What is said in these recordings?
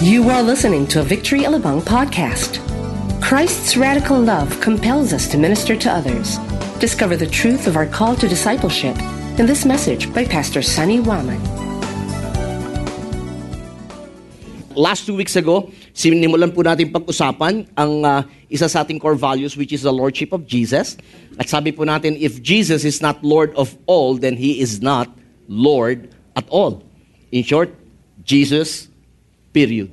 You are listening to a Victory Alabang podcast. Christ's radical love compels us to minister to others. Discover the truth of our call to discipleship in this message by Pastor Sunny Waman. Last two weeks ago, sinimulan po natin pag-usapan ang uh, isa sa ating core values which is the Lordship of Jesus. At sabi po natin, if Jesus is not Lord of all, then He is not Lord at all. In short, Jesus Period.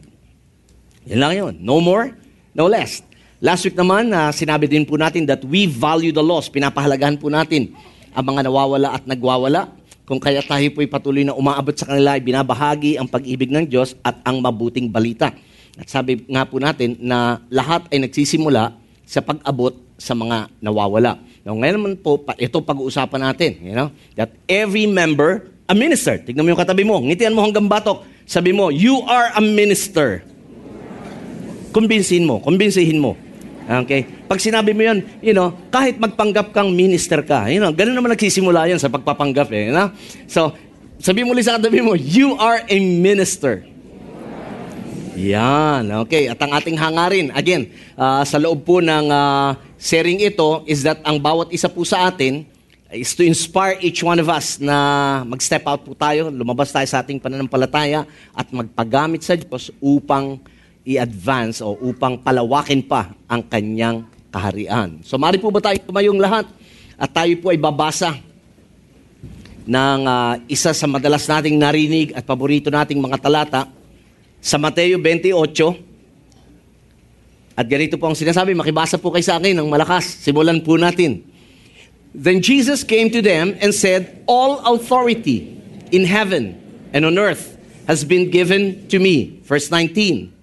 Yan lang yun. No more, no less. Last week naman, uh, sinabi din po natin that we value the lost. Pinapahalagahan po natin ang mga nawawala at nagwawala. Kung kaya tayo po'y patuloy na umaabot sa kanila, binabahagi ang pag-ibig ng Diyos at ang mabuting balita. At sabi nga po natin na lahat ay nagsisimula sa pag-abot sa mga nawawala. Now, ngayon naman po, ito pag-uusapan natin. You know, that every member, a minister. Tignan mo yung katabi mo. Ngitian mo hanggang batok sabi mo, you are a minister. Kumbinsin mo, kumbinsihin mo. Okay? Pag sinabi mo yun, you know, kahit magpanggap kang minister ka, you know, ganun naman nagsisimula yun sa pagpapanggap eh. You know? So, sabi mo ulit sa katabi mo, you are a minister. Yan, okay. At ang ating hangarin, again, uh, sa loob po ng uh, sharing ito, is that ang bawat isa po sa atin, is to inspire each one of us na mag-step out po tayo, lumabas tayo sa ating pananampalataya at magpagamit sa Diyos upang i-advance o upang palawakin pa ang kanyang kaharian. So, mari po ba tayo tumayong lahat at tayo po ay babasa ng uh, isa sa madalas nating narinig at paborito nating mga talata sa Mateo 28. At ganito po ang sinasabi, makibasa po kayo sa akin ng malakas. Simulan po natin. Then Jesus came to them and said, All authority in heaven and on earth has been given to me. Verse 19.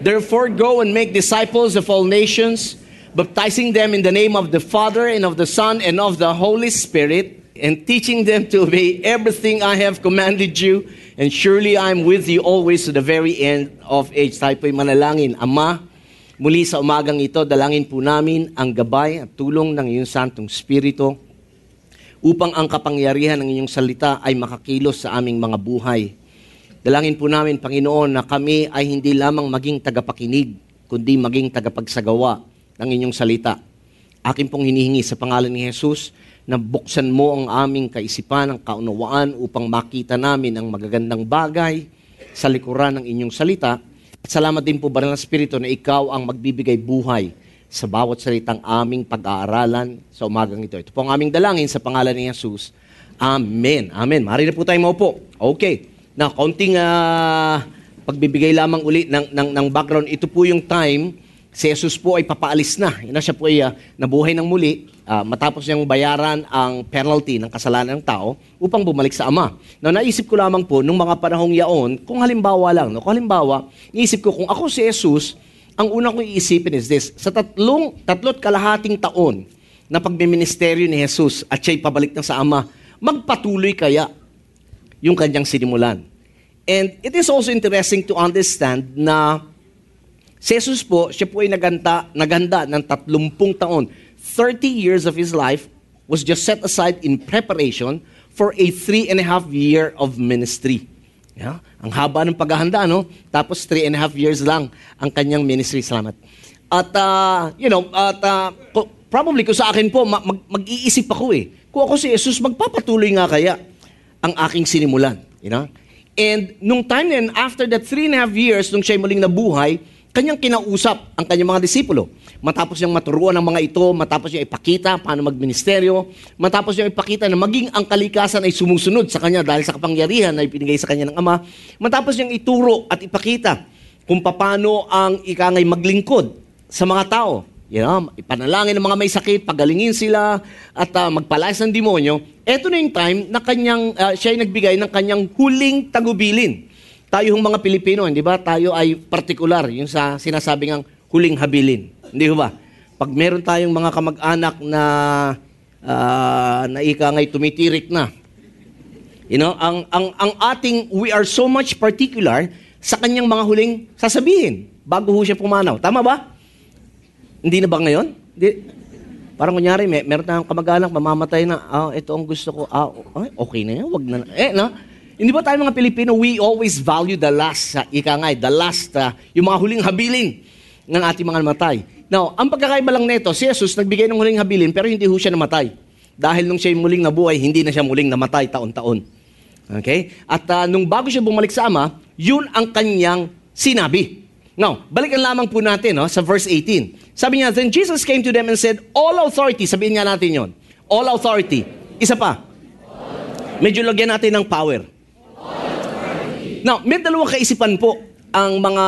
Therefore, go and make disciples of all nations, baptizing them in the name of the Father and of the Son and of the Holy Spirit, and teaching them to obey everything I have commanded you. And surely I am with you always to the very end of age. Tayo po'y manalangin. Ama, Muli sa umagang ito, dalangin po namin ang gabay at tulong ng iyong Santong Spirito upang ang kapangyarihan ng iyong salita ay makakilos sa aming mga buhay. Dalangin po namin, Panginoon, na kami ay hindi lamang maging tagapakinig, kundi maging tagapagsagawa ng inyong salita. Akin pong hinihingi sa pangalan ni Jesus na buksan mo ang aming kaisipan, ang kaunawaan upang makita namin ang magagandang bagay sa likuran ng inyong salita at salamat din po, Banal na Espiritu, na ikaw ang magbibigay buhay sa bawat salitang aming pag-aaralan sa umagang ito. Ito po ang aming dalangin sa pangalan ni Jesus. Amen. Amen. Mari na po tayo maupo. Okay. Na, kaunting uh, pagbibigay lamang uli ng, ng, ng background. Ito po yung time si Jesus po ay papaalis na. Ina siya po ay uh, nabuhay ng muli uh, matapos niyang bayaran ang penalty ng kasalanan ng tao upang bumalik sa Ama. Now, naisip ko lamang po, nung mga panahong yaon, kung halimbawa lang, no? kung halimbawa, naisip ko, kung ako si Jesus, ang una kong iisipin is this, sa tatlong, tatlot kalahating taon na pagmiministeryo ni Jesus at siya'y pabalik na sa Ama, magpatuloy kaya yung kanyang sinimulan. And it is also interesting to understand na Si Jesus po, siya po ay naganda, naganda ng 30 taon. 30 years of his life was just set aside in preparation for a three and a half year of ministry. Yeah? Ang haba ng paghahanda, no? Tapos three and a half years lang ang kanyang ministry. Salamat. At, uh, you know, at uh, probably ko sa akin po, mag- mag-iisip ako eh. Kung ako si Jesus, magpapatuloy nga kaya ang aking sinimulan. You know? And nung time na after that three and a half years, nung siya muling nabuhay, kanyang kinausap ang kanyang mga disipulo. Matapos niyang maturuan ng mga ito, matapos niya ipakita paano magministeryo, matapos niya ipakita na maging ang kalikasan ay sumusunod sa kanya dahil sa kapangyarihan na ipinigay sa kanya ng Ama, matapos niyang ituro at ipakita kung paano ang ikangay maglingkod sa mga tao. You know, ipanalangin ng mga may sakit, pagalingin sila, at uh, magpalayas ng demonyo. Ito na yung time na kanyang, uh, siya ay nagbigay ng kanyang huling tagubilin tayo mga Pilipino, hindi ba? Tayo ay partikular, yung sa sinasabing ang huling habilin. Hindi ba? Pag meron tayong mga kamag-anak na uh, na ika ngay tumitirik na. You know, ang ang ang ating we are so much particular sa kanyang mga huling sasabihin bago ho siya pumanaw. Tama ba? Hindi na ba ngayon? Hindi. Parang kunyari, may, meron tayong kamag-anak, mamamatay na, ah, ito ang gusto ko, ah, okay na yan, wag na. Eh, no? Hindi ba tayo mga Pilipino, we always value the last, uh, ika nga, eh, the last, uh, yung mga huling habilin ng ating mga namatay. Now, ang pagkakaiba lang nito, si Jesus nagbigay ng huling habilin pero hindi ho siya namatay. Dahil nung siya muling nabuhay, hindi na siya muling namatay taon-taon. Okay? At uh, nung bago siya bumalik sa Ama, yun ang kanyang sinabi. Now, balikan lamang po natin no, sa verse 18. Sabi niya, Then Jesus came to them and said, All authority, sabihin nga natin yon. All authority. Isa pa. Medyo lagyan natin ng power. Now, may dalawang kaisipan po ang mga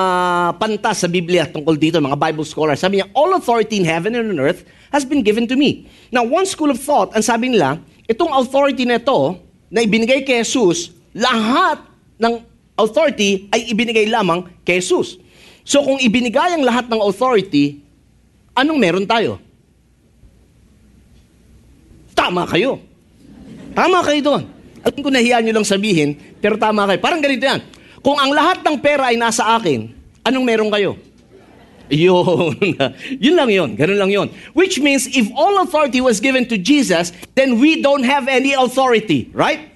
pantas sa Biblia tungkol dito, mga Bible scholars. Sabi niya, all authority in heaven and on earth has been given to me. Now, one school of thought, ang sabi nila, itong authority na ito, na ibinigay kay Jesus, lahat ng authority ay ibinigay lamang kay Jesus. So kung ibinigay ang lahat ng authority, anong meron tayo? Tama kayo. Tama kayo doon. Alam ko nahiya nyo lang sabihin, pero tama kayo. Parang ganito yan. Kung ang lahat ng pera ay nasa akin, anong meron kayo? Yun. yun lang yun. Ganun lang yun. Which means if all authority was given to Jesus, then we don't have any authority. Right?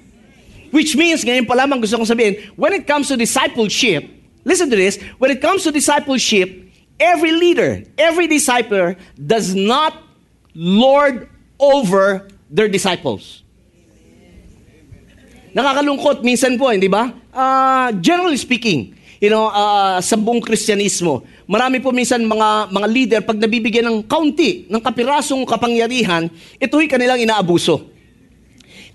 Which means, ngayon pa lamang gusto kong sabihin, when it comes to discipleship, listen to this, when it comes to discipleship, every leader, every discipler does not lord over their disciples. Nakakalungkot minsan po, hindi ba? Uh, generally speaking, you know, uh, sa buong Kristyanismo, marami po minsan mga mga leader pag nabibigyan ng kaunti, ng kapirasong kapangyarihan, ito'y kanilang inaabuso.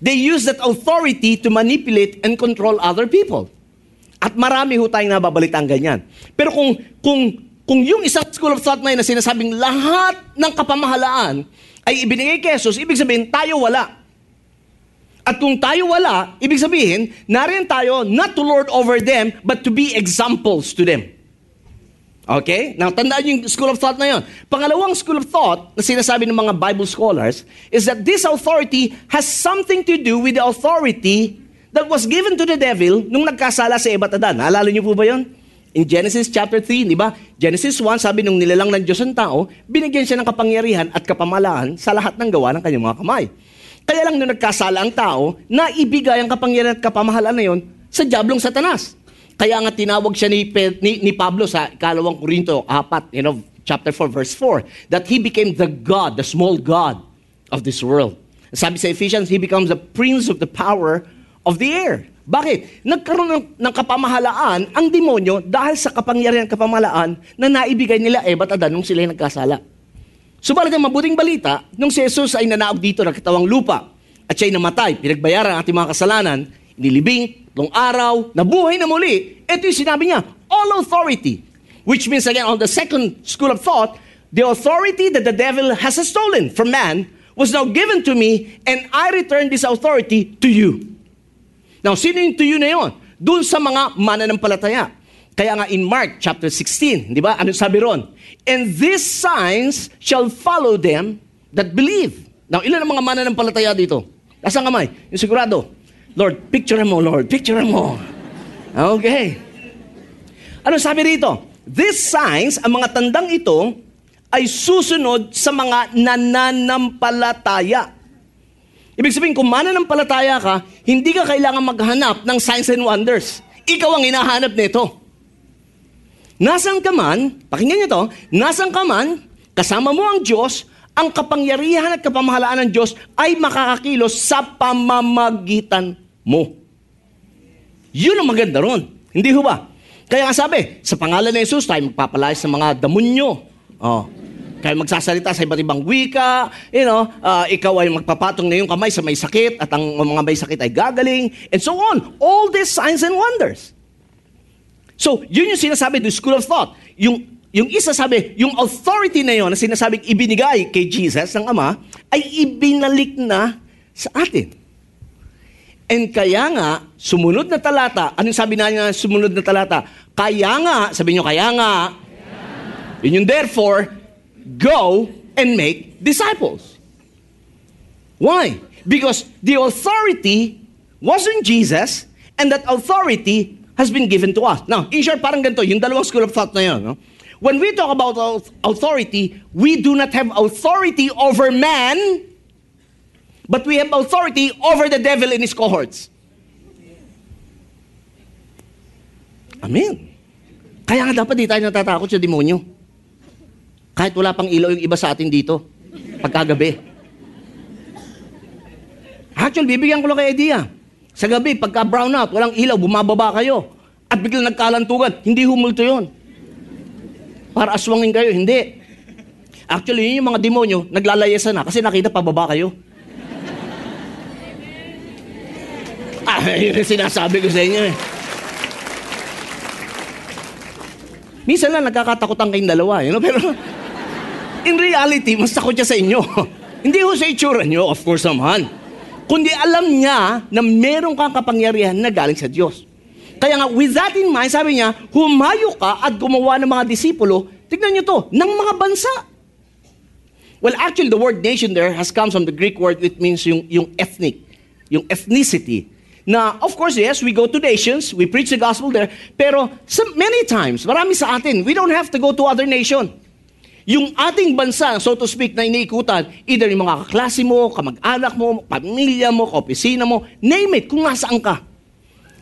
They use that authority to manipulate and control other people. At marami ho tayong nababalitang ganyan. Pero kung kung kung yung isang school of thought na yun na sinasabing lahat ng kapamahalaan ay ibinigay kay Jesus, ibig sabihin tayo wala. At kung tayo wala, ibig sabihin, nariyan tayo not to lord over them, but to be examples to them. Okay? Now, tandaan yung school of thought na yun. Pangalawang school of thought na sinasabi ng mga Bible scholars is that this authority has something to do with the authority that was given to the devil nung nagkasala sa Eva at Adan. Naalala niyo po ba yun? In Genesis chapter 3, di ba? Genesis 1, sabi nung nilalang ng Diyos ang tao, binigyan siya ng kapangyarihan at kapamalaan sa lahat ng gawa ng kanyang mga kamay. Kaya lang nung nagkasala ang tao, naibigay ang kapangyarihan at kapamahalaan na yon sa Diablong Satanas. Kaya nga tinawag siya ni, ni, ni Pablo sa ikalawang Korinto 4, you know, chapter 4, verse 4, that he became the God, the small God of this world. Sabi sa Ephesians, he becomes the prince of the power of the air. Bakit? Nagkaroon ng, ng kapamahalaan ang demonyo dahil sa kapangyarihan kapamahalaan na naibigay nila Eva at Adan nung sila nagkasala. Subalit ang mabuting balita, nung si Jesus ay nanaog dito ng katawang lupa at siya'y namatay, pinagbayaran ang ating mga kasalanan, inilibing, long araw, nabuhay na muli, ito yung sinabi niya, all authority. Which means again, on the second school of thought, the authority that the devil has stolen from man was now given to me and I return this authority to you. Now, sino yung to you na yun? Doon sa mga mananampalataya. Kaya nga in Mark chapter 16, di ba? Ano sabi ron? And these signs shall follow them that believe. Now, ilan ang mga mananampalataya dito? Nasaan kamay? Yung sigurado. Lord, picture mo, Lord. Picture mo. Okay. Ano sabi rito? These signs, ang mga tandang ito, ay susunod sa mga nananampalataya. Ibig sabihin, kung mananampalataya ka, hindi ka kailangan maghanap ng signs and wonders. Ikaw ang hinahanap nito. Nasang ka man, pakinggan niyo to, nasang ka man, kasama mo ang Diyos, ang kapangyarihan at kapamahalaan ng Diyos ay makakakilos sa pamamagitan mo. Yun ang maganda ron. Hindi ho ba? Kaya nga sabi, sa pangalan ni Jesus, tayo magpapalayas sa mga damonyo. Oh. Kaya magsasalita sa iba't ibang wika, you know, uh, ikaw ay magpapatong na yung kamay sa may sakit at ang mga may sakit ay gagaling, and so on. All these signs and wonders. So, yun yung sinasabi do school of thought. Yung, yung isa sabi, yung authority na yon na sinasabing ibinigay kay Jesus ng Ama, ay ibinalik na sa atin. And kaya nga, sumunod na talata, anong sabi na niya sumunod na talata? Kaya nga, sabi nyo, kaya nga, yeah. yun yung therefore, go and make disciples. Why? Because the authority was in Jesus, and that authority has been given to us. Now, in short, parang ganito, yung dalawang school of thought na yun. No? When we talk about authority, we do not have authority over man, but we have authority over the devil and his cohorts. Amen. Kaya nga dapat di tayo natatakot sa demonyo. Kahit wala pang ilaw yung iba sa atin dito. Pagkagabi. Actually, bibigyan ko lang kay idea. Sa gabi, pagka brown out, walang ilaw, bumababa kayo. At biglang nagkalantugan, hindi humulto yon. Para aswangin kayo, hindi. Actually, yun yung mga demonyo, naglalayasan na kasi nakita pababa kayo. Ah, yun yung sinasabi ko sa inyo eh. Minsan lang nagkakatakutan kayong dalawa, you know? pero in reality, mas takot siya sa inyo. Hindi ho sa itsura nyo, of course naman. Kundi alam niya na meron kang kapangyarihan na galing sa Diyos. Kaya nga, with that in mind, sabi niya, humayo ka at gumawa ng mga disipulo, tignan niyo to, ng mga bansa. Well, actually, the word nation there has come from the Greek word which means yung, yung ethnic, yung ethnicity. Na, of course, yes, we go to nations, we preach the gospel there, pero some, many times, marami sa atin, we don't have to go to other nation. Yung ating bansa, so to speak, na iniikutan, either yung mga kaklase mo, kamag-anak mo, pamilya mo, kaopisina mo, name it, kung nasaan ka.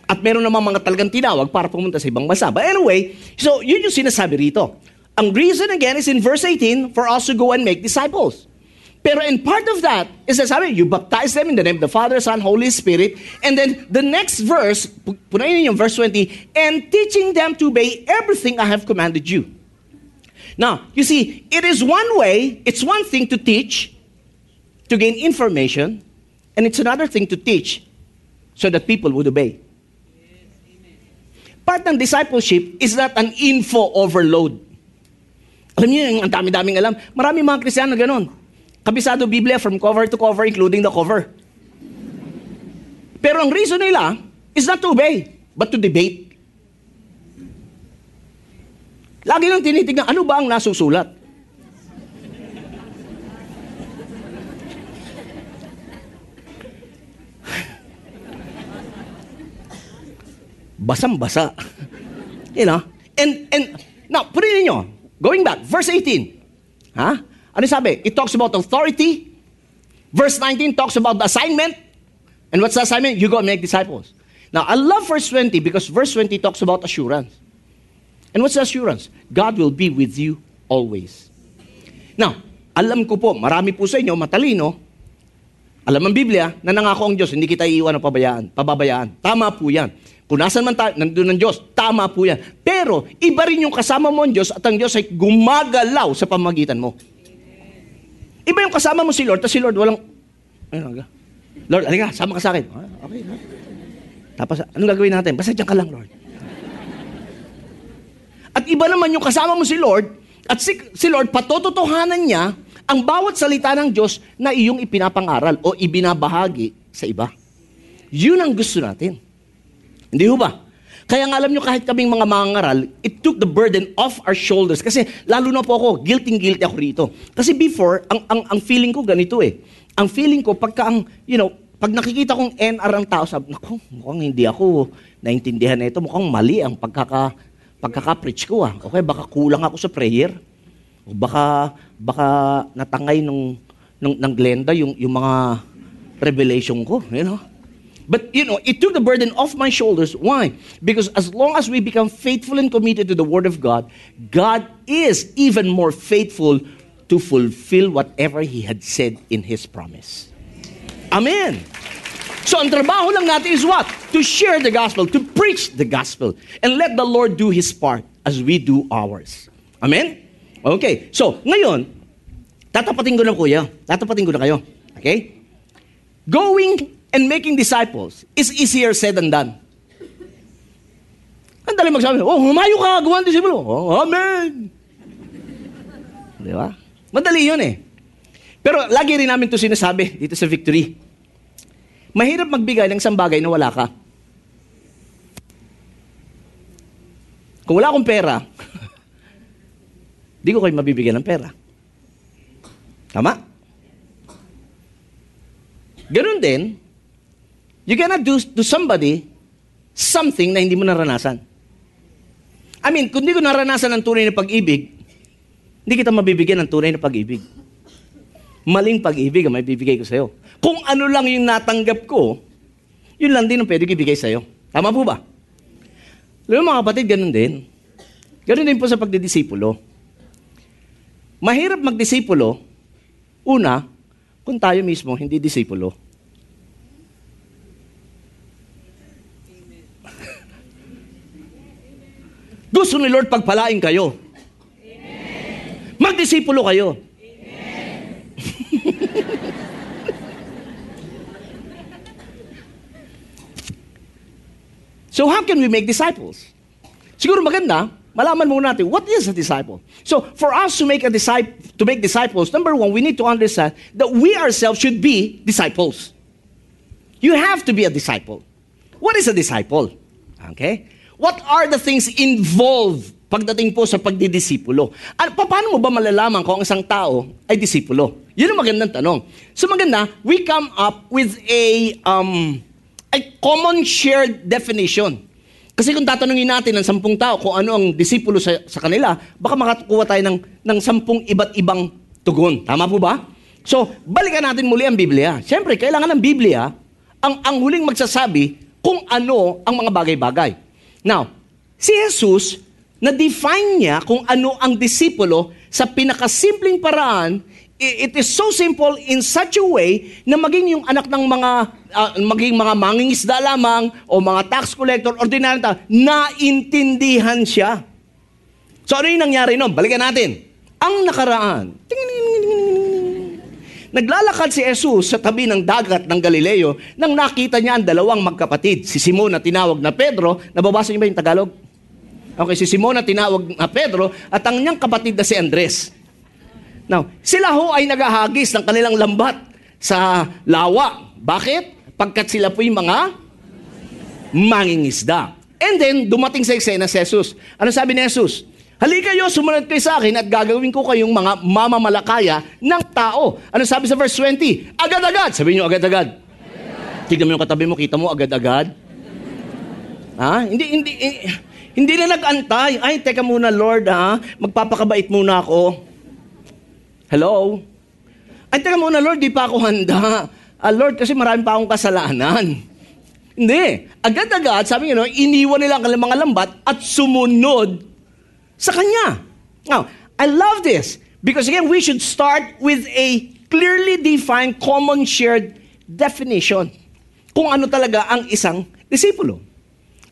At meron namang mga talagang tinawag para pumunta sa ibang bansa. But anyway, so yun yung sinasabi rito. Ang reason again is in verse 18 for us to go and make disciples. Pero in part of that is sabi, you baptize them in the name of the Father, Son, Holy Spirit. And then the next verse, punayin yung verse 20, and teaching them to obey everything I have commanded you. Now, you see, it is one way, it's one thing to teach, to gain information, and it's another thing to teach so that people would obey. Part ng discipleship is not an info overload. Alam niyo, yung ang dami-daming alam. Marami mga Kristiyano ganon. Kabisado Biblia from cover to cover, including the cover. Pero ang reason nila is not to obey, but to debate. Lagi lang tinitignan, ano ba ang nasusulat? Basang-basa. You know? And, and, now, put it in nyo. Going back, verse 18. Ha? Ano sabi? It talks about authority. Verse 19 talks about the assignment. And what's the assignment? You go and make disciples. Now, I love verse 20 because verse 20 talks about assurance. And what's the assurance? God will be with you always. Now, alam ko po, marami po sa inyo, matalino, alam ang Biblia, na nangako ang Diyos, hindi kita iiwan ng pabayaan, pababayaan. Tama po yan. Kung nasan man tayo, nandun ang Diyos, tama po yan. Pero, iba rin yung kasama mo ang Diyos at ang Diyos ay gumagalaw sa pamagitan mo. Iba yung kasama mo si Lord, tapos si Lord walang, ayun, Lord, alika, sama ka sa akin. Ah, okay, ha? Tapos, anong gagawin natin? Basta dyan ka lang, Lord. At iba naman yung kasama mo si Lord, at si, si Lord, patototohanan niya ang bawat salita ng Diyos na iyong ipinapangaral o ibinabahagi sa iba. Yun ang gusto natin. Hindi ho ba? Kaya nga alam nyo, kahit kaming mga mangaral, it took the burden off our shoulders. Kasi lalo na po ako, guilty-guilty ako rito. Kasi before, ang, ang, ang feeling ko ganito eh. Ang feeling ko, pagka ang, you know, pag nakikita kong NR ang tao, sabi, naku, mukhang hindi ako naintindihan na ito, mukhang mali ang pagkaka, pagkaka-preach ko ah. Okay, baka kulang ako sa prayer. O baka, baka natangay nung, nung, ng Glenda yung, yung mga revelation ko, you know. But, you know, it took the burden off my shoulders. Why? Because as long as we become faithful and committed to the Word of God, God is even more faithful to fulfill whatever He had said in His promise. Amen. So ang trabaho lang natin is what? To share the gospel, to preach the gospel. And let the Lord do His part as we do ours. Amen? Okay. So, ngayon, tatapatin ko na kuya. Tatapatin ko na kayo. Okay? Going and making disciples is easier said than done. Ang dali magsabi, oh, humayo ka, gawa ng disipulo. Oh, amen. Di ba? Madali yun eh. Pero lagi rin namin ito sinasabi dito sa Victory. Mahirap magbigay ng isang bagay na wala ka. Kung wala akong pera, di ko kayo mabibigyan ng pera. Tama? Ganun din, you cannot do to somebody something na hindi mo naranasan. I mean, kung hindi ko naranasan ng tunay na pag-ibig, hindi kita mabibigyan ng tunay na pag-ibig. Maling pag-ibig ang may bibigay ko sa'yo. Kung ano lang yung natanggap ko, yun lang din ang pwede ibigay sa'yo. Tama po ba? Alam mga kapatid, ganun din. Ganun din po sa pagdidisipulo. Mahirap magdisipulo, una, kung tayo mismo hindi disipulo. Gusto ni Lord pagpalain kayo. Amen. Magdisipulo kayo. so how can we make disciples? Siguro maganda, malaman muna natin what is a disciple. So for us to make a disciple, to make disciples, number one, we need to understand that we ourselves should be disciples. You have to be a disciple. What is a disciple? Okay? What are the things involved pagdating po sa pagdidisipulo? At paano mo ba malalaman kung ang isang tao ay disipulo? Yun ang magandang tanong. So maganda, we come up with a, um, a common shared definition. Kasi kung tatanungin natin ng sampung tao kung ano ang disipulo sa, sa kanila, baka makakuha tayo ng, ng sampung iba't ibang tugon. Tama po ba? So, balikan natin muli ang Biblia. Siyempre, kailangan ng Biblia ang, ang huling magsasabi kung ano ang mga bagay-bagay. Now, si Jesus, na-define niya kung ano ang disipulo sa pinakasimpleng paraan. It is so simple in such a way na maging yung anak ng mga uh, maging mga mangingisda lamang o mga tax collector, ordinary tao, naintindihan siya. So ano yung nangyari noon? Balikan natin. Ang nakaraan. Naglalakad si Jesus sa tabi ng dagat ng Galileo nang nakita niya ang dalawang magkapatid. Si Simon na tinawag na Pedro. Nababasa niyo ba yung Tagalog? Okay, si Simon na tinawag na Pedro at ang niyang kapatid na si Andres. Now, sila ho ay naghahagis ng kanilang lambat sa lawa. Bakit? Pagkat sila po yung mga mangingisda. And then, dumating sa eksena si Jesus. Ano sabi ni Jesus? Halika kayo, sumunod kayo sa akin at gagawin ko kayong mga mamamalakaya ng tao. Ano sabi sa verse 20? Agad-agad. Sabi niyo, agad-agad. Tignan mo yung katabi mo, kita mo, agad-agad. Ha? Hindi, hindi, hindi, hindi na nag-antay. Ay, teka muna, Lord, ha? Magpapakabait muna ako. Hello? Ay, teka muna, Lord, di pa ako handa. Ah, Lord, kasi marami pa akong kasalanan. Hindi. Agad-agad, sabi nga, no, iniwan nila ang mga lambat at sumunod sa Kanya. Now, I love this because again, we should start with a clearly defined, common shared definition kung ano talaga ang isang disipulo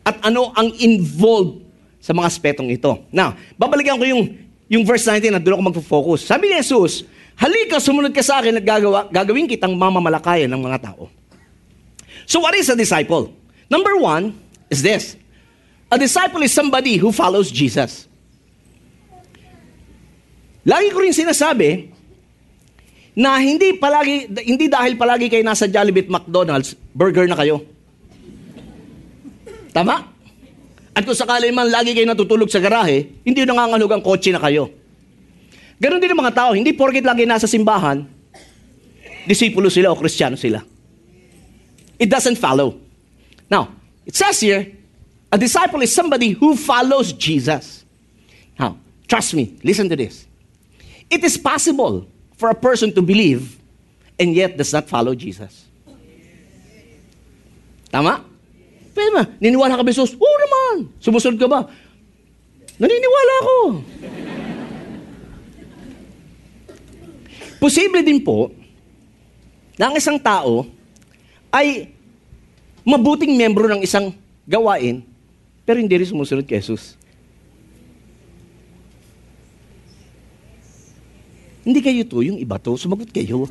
at ano ang involved sa mga aspetong ito. Now, babalikan ko yung, yung verse 19 na doon ako magfo-focus. Sabi ni Jesus, halika, sumunod ka sa akin at gagawa, gagawin kitang mamamalakayan ng mga tao. So what is a disciple? Number one is this. A disciple is somebody who follows Jesus. Lagi ko rin sinasabi na hindi palagi hindi dahil palagi kayo nasa Jollibee McDonald's, burger na kayo. Tama? At kung sakali man lagi kayo natutulog sa garahe, hindi nangangalog ang kotse na kayo. Ganon din ang mga tao, hindi porket lagi nasa simbahan, disipulo sila o kristyano sila. It doesn't follow. Now, it says here, a disciple is somebody who follows Jesus. Now, trust me, listen to this. It is possible for a person to believe and yet does not follow Jesus. Tama? Pwede ba? Niniwala ka ba Jesus? Oo naman. Sumusunod ka ba? Naniniwala ako. Posible din po na ang isang tao ay mabuting membro ng isang gawain pero hindi rin sumusunod kay Jesus. Hindi kayo to, yung iba to, sumagot kayo.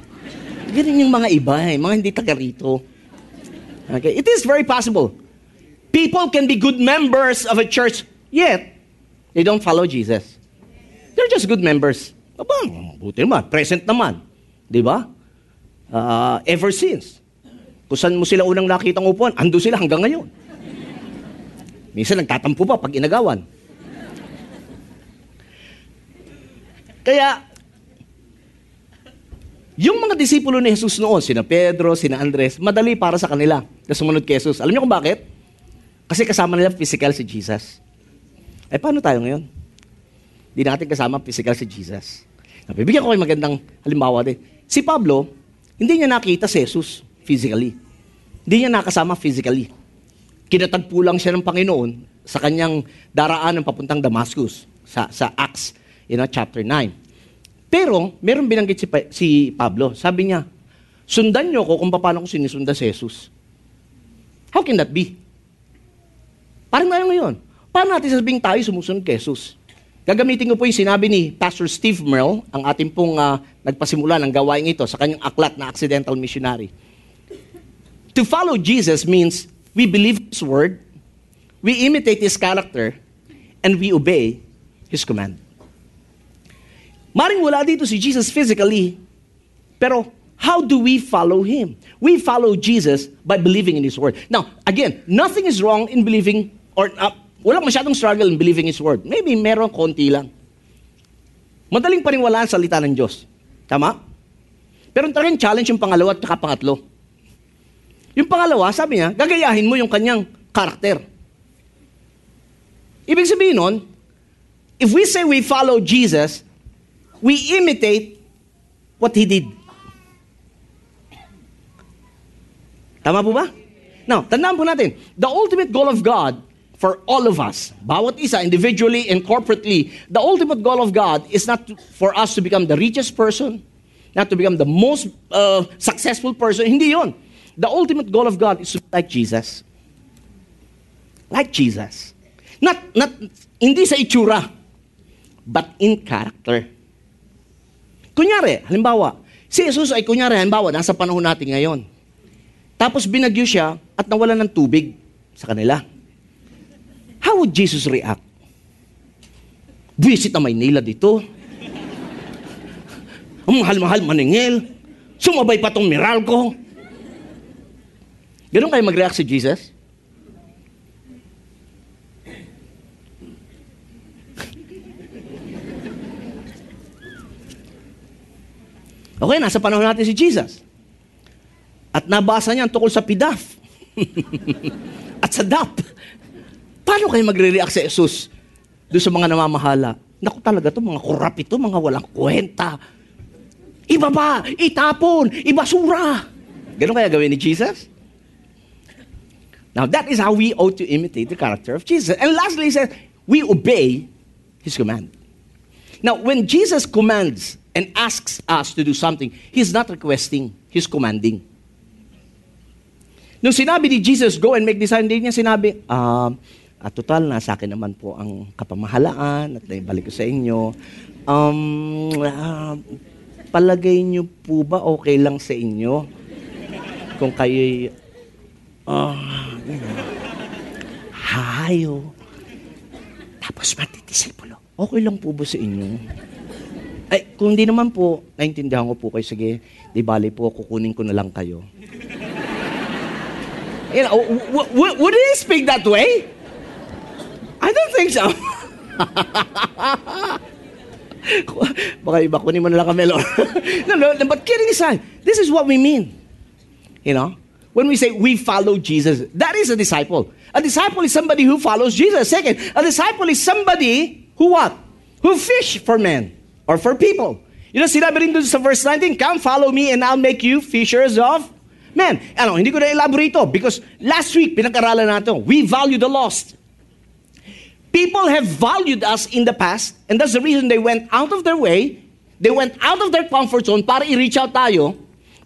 Ganun yung mga iba, eh, mga hindi taga rito. Okay? It is very possible. People can be good members of a church, yet they don't follow Jesus. They're just good members. Aba, buti naman, present naman. Di ba? Uh, ever since. Kung saan mo sila unang nakitang upuan, ando sila hanggang ngayon. Minsan nagtatampo pa pag inagawan. Kaya, yung mga disipulo ni Jesus noon, sina Pedro, sina Andres, madali para sa kanila na sumunod kay Jesus. Alam niyo kung bakit? Kasi kasama nila physical si Jesus. Eh, paano tayo ngayon? Hindi natin kasama physical si Jesus. Nabibigyan ko kayo magandang halimbawa din. Si Pablo, hindi niya nakita si Jesus physically. Hindi niya nakasama physically. Kinatagpo lang siya ng Panginoon sa kanyang daraan ng papuntang Damascus sa, sa Acts you know, chapter 9. Pero, meron binanggit si, si Pablo. Sabi niya, sundan niyo ko kung paano ko sinisunda si Jesus. How can that be? Parang tayo ngayon. Paano natin sabihin tayo sumusunod kay Jesus? Gagamitin ko po yung sinabi ni Pastor Steve Merle, ang ating pong uh, nagpasimula ng gawain ito sa kanyang aklat na accidental missionary. To follow Jesus means we believe His word, we imitate His character, and we obey His command. Maring wala dito si Jesus physically, pero how do we follow Him? We follow Jesus by believing in His word. Now, again, nothing is wrong in believing or uh, Walang masyadong struggle in believing His Word. Maybe meron konti lang. Madaling paniwalaan salita ng Diyos. Tama? Pero talagang challenge yung pangalawa at pangatlo. Yung pangalawa, sabi niya, gagayahin mo yung kanyang karakter. Ibig sabihin nun, if we say we follow Jesus, we imitate what He did. Tama po ba? Now, tandaan po natin, the ultimate goal of God for all of us, bawat isa, individually and corporately, the ultimate goal of God is not to, for us to become the richest person, not to become the most uh, successful person. Hindi yon. The ultimate goal of God is to be like Jesus. Like Jesus. Not, not, hindi sa itsura, but in character. Kunyari, halimbawa, si Jesus ay kunyari, halimbawa, nasa panahon natin ngayon. Tapos binagyo siya at nawala ng tubig sa kanila. How would Jesus react? Visit na Maynila dito. Ang mahal-mahal maningil. Sumabay pa tong miral ko. Ganun kayo mag-react si Jesus? Okay, nasa panahon natin si Jesus. At nabasa niya tungkol sa pidaf. At sa dap. Paano kayo magre-react sa Jesus doon sa mga namamahala? Naku talaga to mga kurap ito, mga walang kwenta. Iba ba? Itapon, ibasura. Ganun kaya gawin ni Jesus? Now, that is how we ought to imitate the character of Jesus. And lastly, he says, we obey his command. Now, when Jesus commands and asks us to do something, he's not requesting, he's commanding. Nung sinabi ni Jesus, go and make disciples, hindi niya sinabi, uh, at total, nasa akin naman po ang kapamahalaan at naibalik ko sa inyo. Um, uh, palagay niyo po ba okay lang sa inyo? Kung kayo uh, hayo. Tapos matitisipulo. Okay lang po ba sa inyo? Ay, kung hindi naman po, naintindihan ko po kayo, sige, di bali po, kukunin ko na lang kayo. You know, w- w- would he speak that way? I don't think so. Baka iba kunin mo na lang no, no, but kidding aside, this is what we mean. You know? When we say we follow Jesus, that is a disciple. A disciple is somebody who follows Jesus. Second, a disciple is somebody who what? Who fish for men or for people. You know, sinabi rin doon sa verse 19, Come, follow me and I'll make you fishers of men. Ano, hindi ko na elaborate because last week, pinag-aralan natin, we value the lost. People have valued us in the past, and that's the reason they went out of their way, they went out of their comfort zone para i-reach out tayo.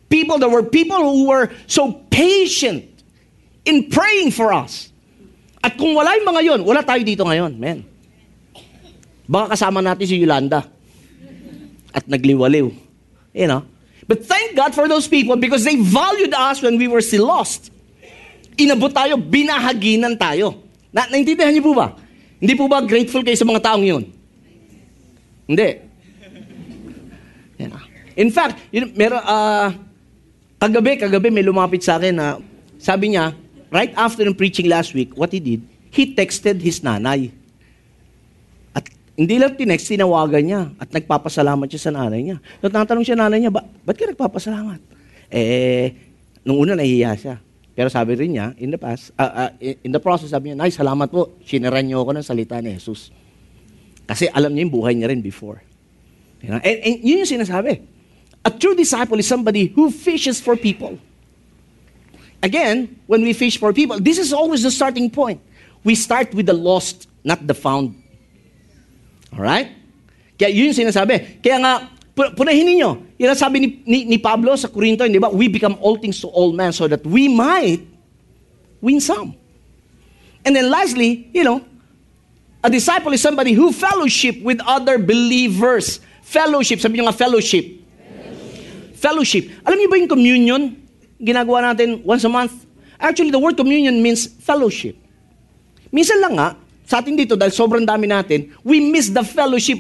People, there were people who were so patient in praying for us. At kung wala yung mga yon, wala tayo dito ngayon, men. Baka kasama natin si Yolanda. At nagliwaliw. You know? But thank God for those people because they valued us when we were still lost. Inabot tayo, binahaginan tayo. Na, naintindihan niyo po ba? Hindi po ba grateful kayo sa mga taong yun? Hindi. Yeah. In fact, yun, meron, uh, kagabi, kagabi may lumapit sa akin na sabi niya, right after the preaching last week, what he did, he texted his nanay. At hindi lang tinext, tinawagan niya. At nagpapasalamat siya sa nanay niya. At natanong siya nanay niya, ba, ba't ka nagpapasalamat? Eh, nung una nahihiya siya. Pero sabi rin niya, in the past, uh, uh, in the process, sabi niya, Nay, salamat po, siniran niyo ako ng salita ni Jesus. Kasi alam niya yung buhay niya rin before. You know? and, and yun yung sinasabi. A true disciple is somebody who fishes for people. Again, when we fish for people, this is always the starting point. we start with the lost, not the found. Alright? Kaya yun yung sinasabi. Kaya nga, punahin ninyo. Yan ang sabi ni, ni, ni Pablo sa Corinto, di ba? We become all things to all men so that we might win some. And then lastly, you know, a disciple is somebody who fellowship with other believers. Fellowship, sabi nyo nga fellowship. Fellowship. Alam niyo ba yung communion? Ginagawa natin once a month. Actually, the word communion means fellowship. Minsan lang nga, sa atin dito, dahil sobrang dami natin, we miss the fellowship.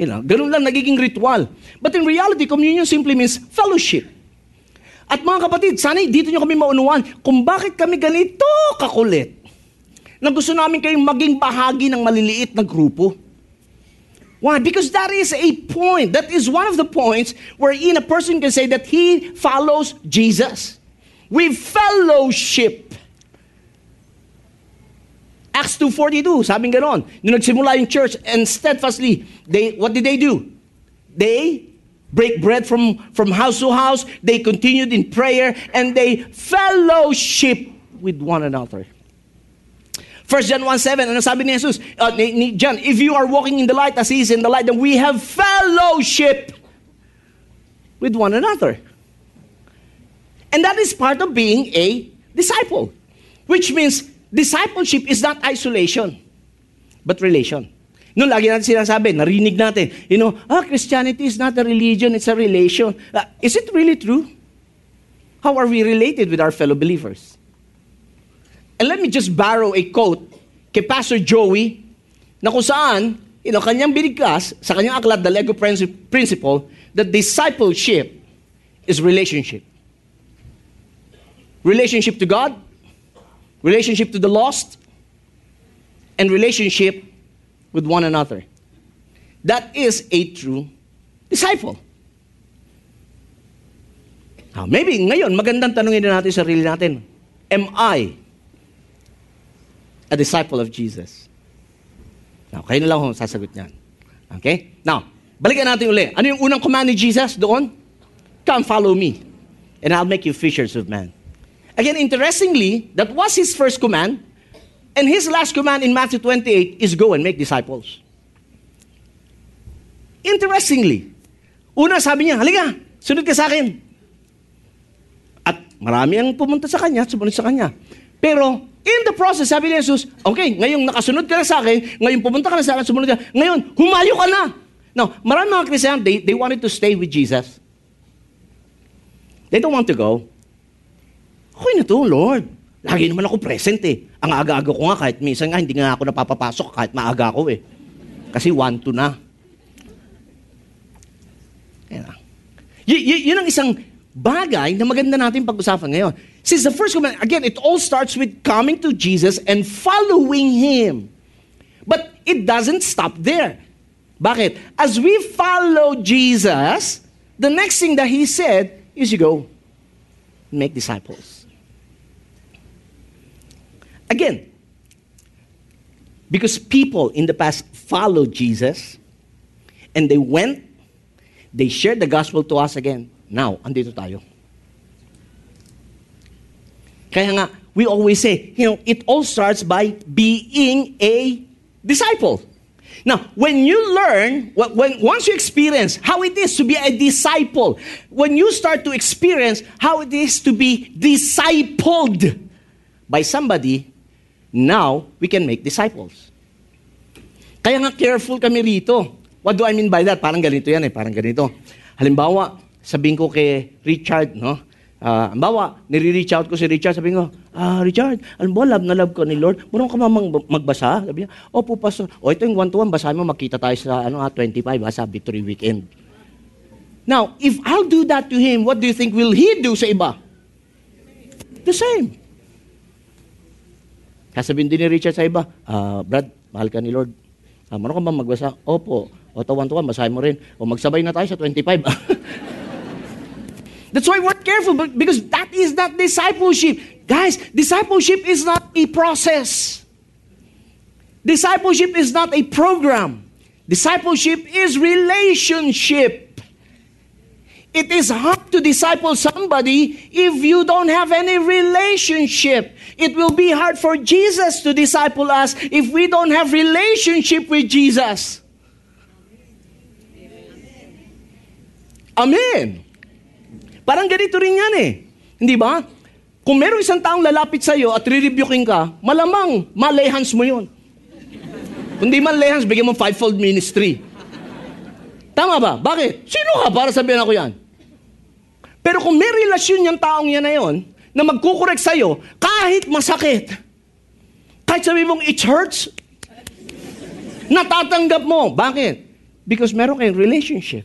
You know, ganun lang nagiging ritual. But in reality, communion simply means fellowship. At mga kapatid, sana dito nyo kami maunuan kung bakit kami ganito kakulit. Na gusto namin kayong maging bahagi ng maliliit na grupo. Why? Because that is a point. That is one of the points wherein a person can say that he follows Jesus. We fellowship. Acts 2.42, sabing ganon. Nung nagsimula yung church and steadfastly, they, what did they do? They break bread from, from house to house. They continued in prayer and they fellowship with one another. 1 John 1 7, ano sabi ni Jesus? Uh, ni, ni John, if you are walking in the light as He is in the light, then we have fellowship with one another. And that is part of being a disciple, which means discipleship is not isolation, but relation. No, lagi natin sinasabi, narinig natin, you know, ah, Christianity is not a religion, it's a relation. Uh, is it really true? How are we related with our fellow believers? And let me just borrow a quote kay Pastor Joey na kung saan, you know, kanyang binigkas sa kanyang aklat, the Lego Principle, that discipleship is relationship. Relationship to God, relationship to the lost, and relationship with one another. That is a true disciple. Now, maybe ngayon, magandang tanongin na natin sarili natin. Am I a disciple of Jesus? Now, kayo na lang kung sasagot niyan. Okay? Now, balikan natin uli. Ano yung unang command ni Jesus doon? Come follow me, and I'll make you fishers of men. Again, interestingly, that was his first command, and his last command in Matthew 28 is go and make disciples. Interestingly, una sabi niya, halika, sunod ka sa akin. At marami ang pumunta sa kanya, sumunod sa kanya. Pero, in the process, sabi ni Jesus, okay, ngayong nakasunod ka na sa akin, ngayon pumunta ka na sa akin, sumunod ka, ngayon, humayo ka na. Now, marami mga Christian, they, they wanted to stay with Jesus. They don't want to go. Okay na to, Lord. Lagi naman ako present eh. Ang aga-aga ko nga, kahit minsan nga, hindi nga ako napapapasok kahit maaga ako eh. Kasi 1-2 na. Yan y- y- yun ang isang bagay na maganda natin pag-usapan ngayon. Since the first command, again, it all starts with coming to Jesus and following Him. But it doesn't stop there. Bakit? As we follow Jesus, the next thing that He said is you go make disciples. Again, because people in the past followed Jesus and they went, they shared the gospel to us again. Now, andito tayo. Kaya nga, we always say, you know, it all starts by being a disciple. Now, when you learn, when once you experience how it is to be a disciple, when you start to experience how it is to be discipled by somebody, now we can make disciples. Kaya nga careful kami rito. What do I mean by that? Parang ganito yan eh, parang ganito. Halimbawa, sabihin ko kay Richard, no? Uh, bawa, nire-reach out ko si Richard, sabi ko, ah, Richard, alam mo, love na love ko ni Lord, marunong ka mamang magbasa? Sabi niya, opo, pastor. O, ito yung one-to-one, basahin mo, makita tayo sa ano, ah, 25, ha, sa Victory Weekend. Now, if I'll do that to him, what do you think will he do sa iba? The same. Kasabihin din ni Richard sa iba, ah, Brad, mahal ka ni Lord. Ah, marunong ka ba magbasa? Opo. O, one-to-one, basahin mo rin. O, magsabay na tayo sa 25. That's why we're careful because that is not discipleship. Guys, discipleship is not a process. Discipleship is not a program. Discipleship is relationship. It is hard to disciple somebody if you don't have any relationship. It will be hard for Jesus to disciple us if we don't have relationship with Jesus. Amen. Parang ganito rin yan eh. Hindi ba? Kung meron isang taong lalapit sa iyo at re-rebuking ka, malamang malehans mo yun. Kung di man lehans, bigyan mo fivefold ministry. Tama ba? Bakit? Sino ka para sabihin ako yan? Pero kung may relasyon yung taong yan na yon, na magkukorek sa'yo, kahit masakit, kahit sabi mong it hurts, natatanggap mo. Bakit? Because meron kayong relationship.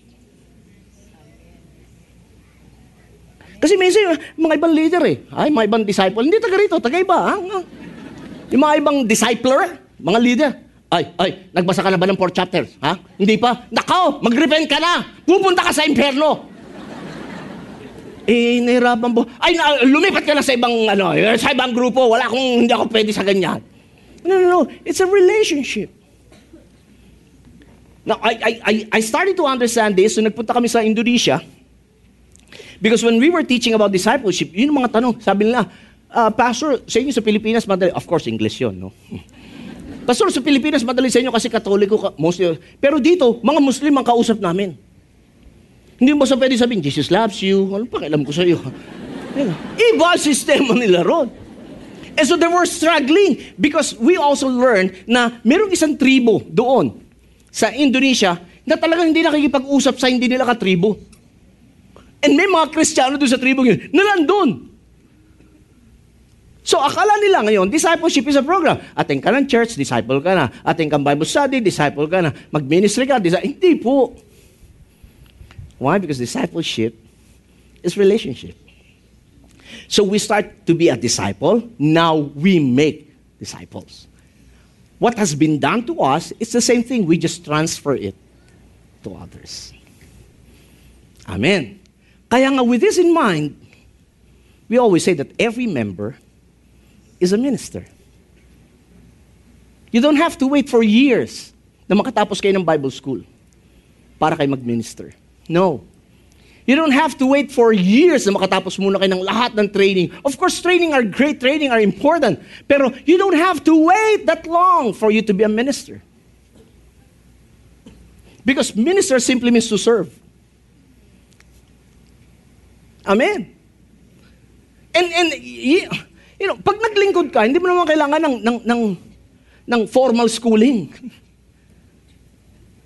Kasi minsan, mga ibang leader eh, ay, mga ibang disciple, hindi taga rito, taga iba. Ha? Yung mga ibang discipler, mga leader, ay, ay, nagbasa ka na ba ng four chapters? Ha? Hindi pa? Nakaw, mag-repent ka na! Pupunta ka sa impyerno! Eh, nahirapan po. Ay, na, lumipat ka na sa ibang, ano, sa ibang grupo. Wala akong, hindi ako pwede sa ganyan. No, no, no. It's a relationship. Now, I, I, I, I started to understand this. So, nagpunta kami sa Indonesia. Because when we were teaching about discipleship, yun mga tanong. Sabi nila, uh, Pastor, sa inyo sa Pilipinas, madali. Of course, English yun, no? Pastor, sa Pilipinas, madali sa inyo kasi katoliko, mostly. Pero dito, mga Muslim ang kausap namin. Hindi mo sa pwede sabihin, Jesus loves you. Ano pa kailam ko sa iyo? Iba sistema nila ron. And so they were struggling because we also learned na merong isang tribo doon sa Indonesia na talagang hindi nakikipag-usap sa hindi nila katribo. And may mga Kristiyano doon sa tribo yun na nandun. So akala nila ngayon, discipleship is a program. Ating ka ng church, disciple ka na. Ating ka Bible study, disciple ka na. Mag-ministry ka, disciple. Hindi po. Why? Because discipleship is relationship. So we start to be a disciple. Now we make disciples. What has been done to us is the same thing. We just transfer it to others. Amen. Kaya nga with this in mind, we always say that every member is a minister. You don't have to wait for years na makatapos kayo ng Bible school para kayo mag-minister. No. You don't have to wait for years na makatapos muna kayo ng lahat ng training. Of course, training are great, training are important. Pero you don't have to wait that long for you to be a minister. Because minister simply means to serve. Amen. And, and you know, pag naglingkod ka, hindi mo naman kailangan ng, ng, ng, ng formal schooling.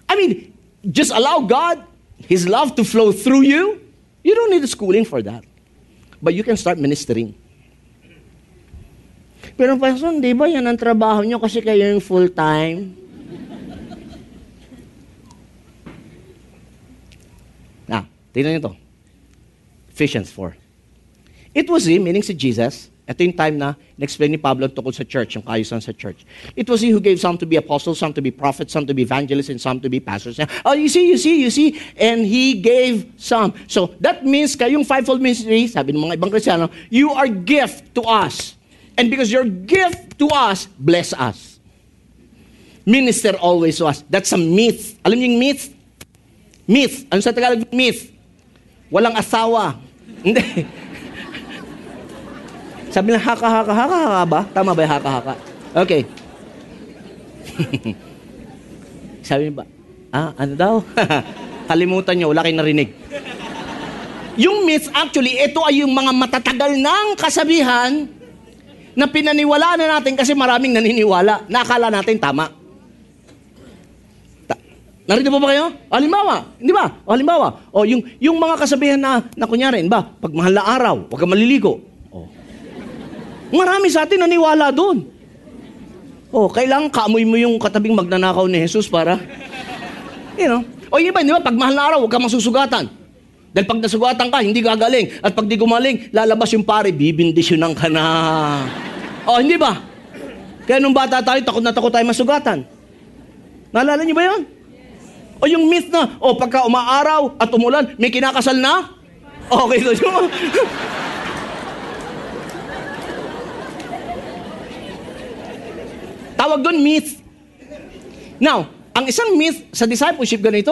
I mean, just allow God His love to flow through you, you don't need schooling for that. But you can start ministering. Pero Pastor, di ba yan ang trabaho nyo kasi kayo yung full-time? Na, tingnan nyo to. Ephesians 4. It was him, meaning si Jesus, ito yung time na in-explain ni Pablo tungkol sa church, yung kaayusan sa church. It was he who gave some to be apostles, some to be prophets, some to be evangelists, and some to be pastors. Oh, you see, you see, you see? And he gave some. So, that means kayong fivefold ministry, sabi ng mga ibang Kristyano, you are gift to us. And because your gift to us, bless us. Minister always to us. That's a myth. Alam niyo yung myth? Myth. Ano sa Tagalog? Myth. Walang asawa. Hindi. Sabi na haka, haka, haka, haka ba? Tama ba yung haka, haka? Okay. Sabi ba, ah, ano daw? Kalimutan nyo, wala kayong narinig. Yung myths, actually, ito ay yung mga matatagal ng kasabihan na pinaniwala na natin kasi maraming naniniwala. Nakala natin tama. Ta- Narito po ba kayo? Halimbawa, hindi ba? O, halimbawa, o yung, yung mga kasabihan na, na kunyari, ba, pag mahal na araw, huwag ka maliligo. Marami sa atin naniwala doon. Oh, kailangan kaamoy mo yung katabing magnanakaw ni Jesus para, you know. O iba, di ba, pag mahal na araw, huwag ka masusugatan. Dahil pag nasugatan ka, hindi gagaling. At pag di gumaling, lalabas yung pare, bibindisyonan ka na. O, hindi ba? Kaya nung bata tayo, takot na takot tayo masugatan. Naalala niyo ba yun? O yung myth na, o pagka umaaraw at umulan, may kinakasal na? Okay, so. Tawag doon myth. Now, ang isang myth sa discipleship ganito.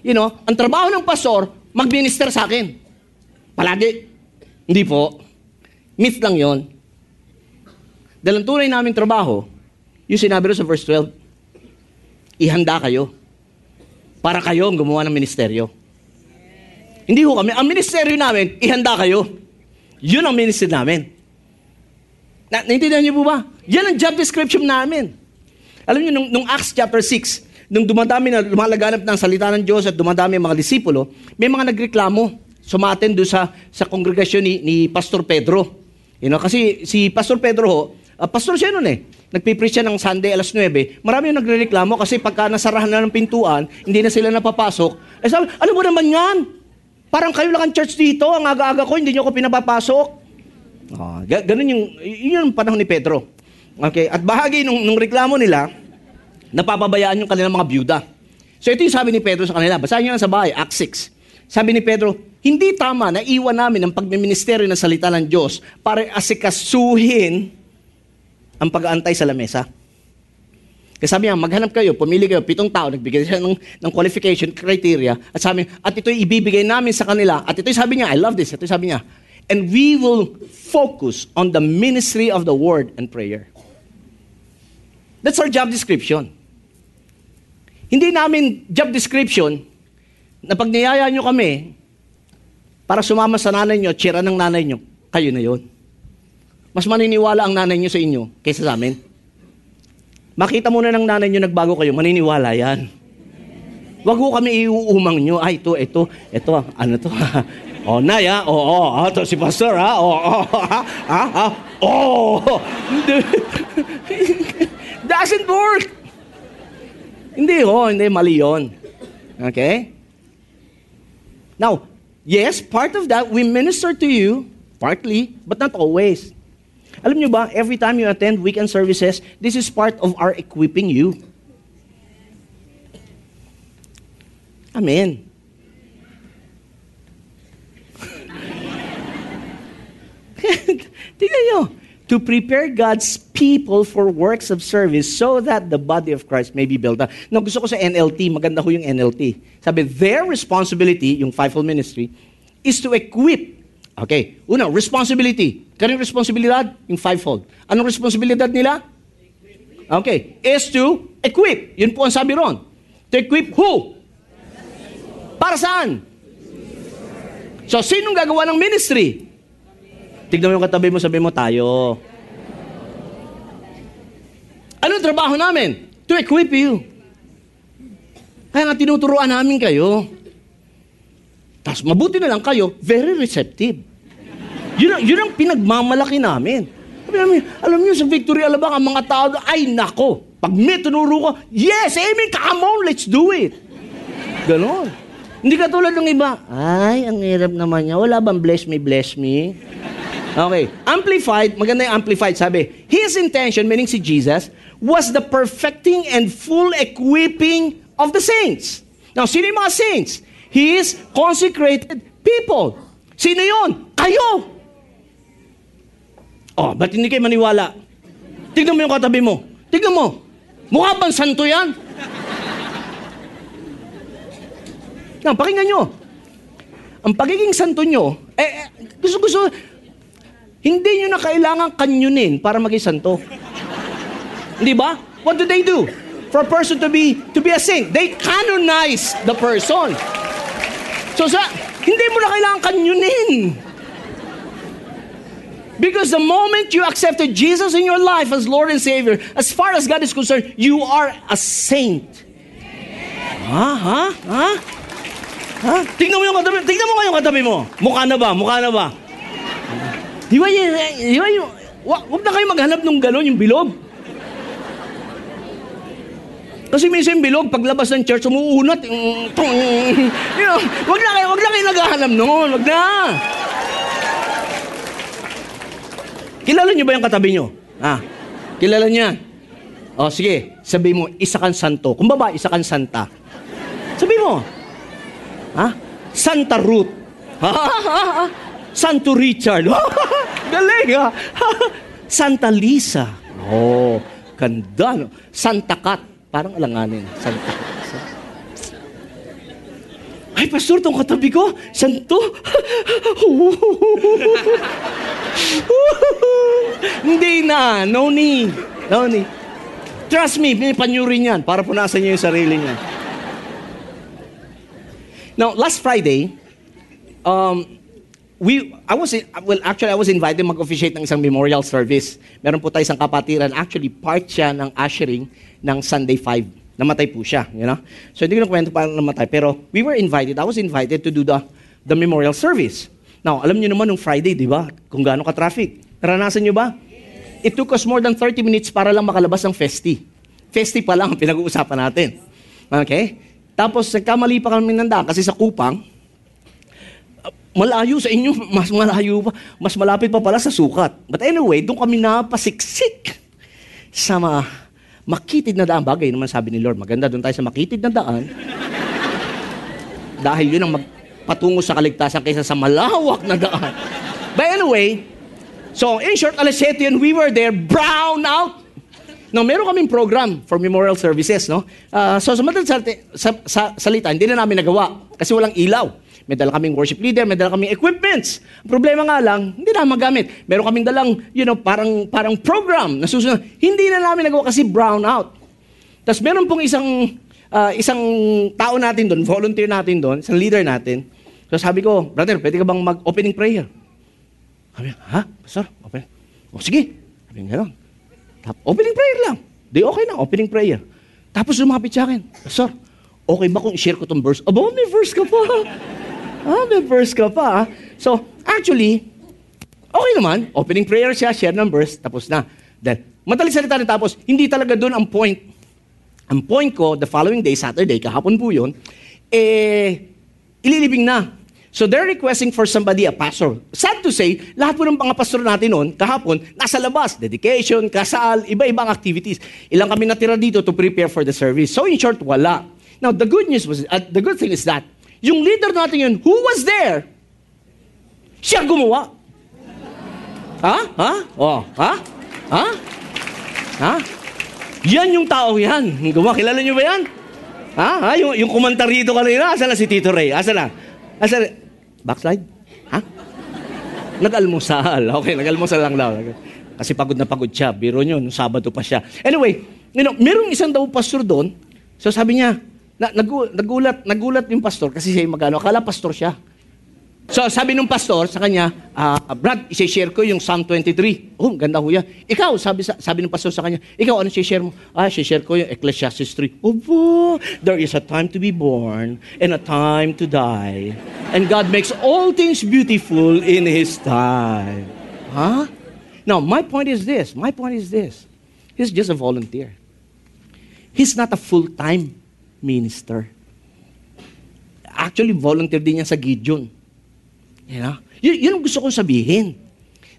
You know, ang trabaho ng pastor, mag-minister sa akin. Palagi. Hindi po. Myth lang yon. Dahil ang tunay namin trabaho, yung sinabi rin sa verse 12, ihanda kayo para kayo ang gumawa ng ministeryo. Hindi ho kami. Ang ministeryo namin, ihanda kayo. Yun ang ministry namin. Na, naintindihan niyo po ba? Yan ang job description namin. Alam niyo, nung, nung Acts chapter 6, nung dumadami na lumalaganap ng salita ng Diyos at dumadami ang mga disipulo, may mga nagreklamo. Sumaten doon sa, sa kongregasyon ni, ni Pastor Pedro. You know, kasi si Pastor Pedro ho, uh, pastor siya noon eh. Nagpipreach siya ng Sunday alas 9. Marami yung nagrereklamo kasi pagka nasarahan na ng pintuan, hindi na sila napapasok. Eh sabi, ano mo naman yan? Parang kayo lang ang church dito, ang aga-aga ko, hindi nyo ako pinapapasok. Oh, ganun yung, yun yung panahon ni Pedro. Okay, at bahagi nung, nung reklamo nila, napapabayaan yung kanilang mga byuda. So ito yung sabi ni Pedro sa kanila. Basahin nyo lang sa bahay, Acts 6. Sabi ni Pedro, hindi tama na iwan namin ang pagmiministeryo ng salita ng Diyos para asikasuhin ang pag-aantay sa lamesa. Kasi sabi niya, maghanap kayo, pumili kayo, pitong tao, nagbigay siya ng, ng qualification, criteria, at sabi, at ito'y ibibigay namin sa kanila, at ito'y sabi niya, I love this, ito'y sabi niya, and we will focus on the ministry of the word and prayer. That's our job description. Hindi namin job description na pag niyaya nyo kami, para sumama sa nanay nyo, tsira ng nanay nyo, kayo na yon. Mas maniniwala ang nanay nyo sa inyo kaysa sa amin. Makita muna ng nanay nyo nagbago kayo, maniniwala yan. Wag ko kami iuumang nyo. Ay, ito, ito, ito, ano to? oh, nay, ha? Oo, oh, oh, ito si pastor, ha? Oo, oh, oh, ha? Ha? Ha? Oh! Doesn't work! Hindi ho, hindi, mali yun. Okay? Now, Yes, part of that, we minister to you, partly, but not always. Alam nyo ba, every time you attend weekend services, this is part of our equipping you. Amen. Tingnan nyo to prepare God's people for works of service so that the body of Christ may be built up. Now, gusto ko sa NLT, maganda ko yung NLT. Sabi, their responsibility, yung fivefold ministry, is to equip. Okay, una, responsibility. Kanong responsibilidad? Yung fivefold. Anong responsibilidad nila? Okay, is to equip. Yun po ang sabi ron. To equip who? Para saan? So, sinong gagawa ng ministry? Tignan mo yung katabi mo, sabi mo, tayo. Ano trabaho namin? To equip you. Kaya nga tinuturuan namin kayo. Tapos mabuti na lang kayo, very receptive. Yun ang, yun ang pinagmamalaki namin. Sabi namin, alam niyo sa Victory Alabang, ang mga tao, ay nako, pag may tunuro ko, yes, amen, come on, let's do it. Ganon. Hindi ka tulad ng iba, ay, ang hirap naman niya, wala bang bless me, bless me? Okay. Amplified, maganda yung amplified, sabi, His intention, meaning si Jesus, was the perfecting and full equipping of the saints. Now, sino yung mga saints? His consecrated people. Sino yun? Kayo! Oh, ba't hindi kayo maniwala? Tignan mo yung katabi mo. Tignan mo. Mukha bang santo yan? Now, pakinggan nyo. Ang pagiging santo nyo, eh, eh gusto-gusto, hindi nyo na kailangan kanyunin para maging santo. Di ba? What do they do? For a person to be to be a saint, they canonize the person. So sa hindi mo na kailangan kanyunin. Because the moment you accepted Jesus in your life as Lord and Savior, as far as God is concerned, you are a saint. Ha? Ha? Ha? Ha? Tingnan mo yung katabi. Tingnan mo yung katabi mo. Mukha na ba? Mukha na ba? Di ba yun? Di ba yun? Wag, wag na kayo maghanap ng gano'n, yung bilog. Kasi minsan bilog, paglabas ng church, umuunat. Yung, you know, wag na kayo, wag na kayo naghahanap noon. Wag na. Kilala niyo ba yung katabi niyo? Ah, kilala niya. O, oh, sige, sabi mo, isa kang santo. Kung baba, isa kang santa. Sabi mo, ha? Santa Ruth. Ha? Santo Richard. Galing ha. Santa Lisa. Oh, ganda. No? Santa Cat. Parang alanganin. Santa Cat. Ay, pastor, tong katabi ko, santo. Hindi na, no need. No need. Trust me, may panyuri niyan para punasan niyo yung sarili niya. Now, last Friday, um, we, I was, well, actually, I was invited mag-officiate ng isang memorial service. Meron po tayo isang kapatiran. Actually, part siya ng ushering ng Sunday 5. Namatay po siya, you know? So, hindi ko na kwento paano namatay. Pero, we were invited, I was invited to do the, the memorial service. Now, alam niyo naman nung Friday, di ba? Kung gaano ka-traffic. Naranasan niyo ba? It took us more than 30 minutes para lang makalabas ng festi. Festi pa lang ang pinag-uusapan natin. Okay? Tapos, nagkamali pa kami ng daan kasi sa Kupang, malayo sa inyo, mas malayo pa, mas malapit pa pala sa sukat. But anyway, doon kami napasiksik sa ma makitid na daan. Bagay naman sabi ni Lord, maganda doon tayo sa makitid na daan. Dahil yun ang magpatungo sa kaligtasan kaysa sa malawak na daan. But anyway, so in short, alas 7 yun, we were there, brown out. Now, meron kaming program for memorial services, no? Uh, so, sa, sa, sa, salita, hindi na namin nagawa kasi walang ilaw. May dala kaming worship leader, may dala kaming equipments. Ang problema nga lang, hindi na magamit. Meron kaming dalang, you know, parang, parang program na susunod. Hindi na namin nagawa kasi brown out. Tapos meron pong isang, uh, isang tao natin doon, volunteer natin doon, isang leader natin. So sabi ko, brother, pwede ka bang mag-opening prayer? Sabi, ha? Pastor, open. O sige. Sabi gano'n. Opening prayer lang. Di okay na, opening prayer. Tapos lumapit sa akin, Pastor, okay ba kung i-share ko tong verse? Aba, may verse ka pa. Ah, may verse ka pa. So, actually, okay naman. Opening prayer siya, share ng verse, tapos na. Then, madali salita rin tapos, hindi talaga doon ang point. Ang point ko, the following day, Saturday, kahapon po yun, eh, ililibing na. So they're requesting for somebody, a pastor. Sad to say, lahat po ng mga pastor natin noon, kahapon, nasa labas. Dedication, kasal, iba-ibang activities. Ilang kami natira dito to prepare for the service. So in short, wala. Now, the good news was, uh, the good thing is that, yung leader natin yun, who was there, siya gumawa. Ha? Ha? Oh, ha? Ha? Ha? Yan yung tao yan. Gumawa, kilala niyo ba yan? Ha? ha? Yung, yung kumantar rito kanina, asa na si Tito Ray? Asa na? Asa na? Backslide? Ha? Nag-almusal. Okay, nag-almusal lang daw. Kasi pagod na pagod siya. Biro nyo, nung Sabado pa siya. Anyway, you know, merong isang daw pastor doon. So sabi niya, na, nagulat, nagulat yung pastor kasi siya yung magano. Akala pastor siya. So sabi nung pastor sa kanya, uh, Brad, i-share ko yung Psalm 23. Oh, ganda ho yan. Ikaw, sabi, sabi ng pastor sa kanya, ikaw, ano i-share mo? Ah, i-share ko yung Ecclesiastes 3. Opo, there is a time to be born and a time to die. And God makes all things beautiful in His time. Huh? Now, my point is this. My point is this. He's just a volunteer. He's not a full-time minister. Actually, volunteer din niya sa Gideon. You know? Y- yun ang gusto kong sabihin.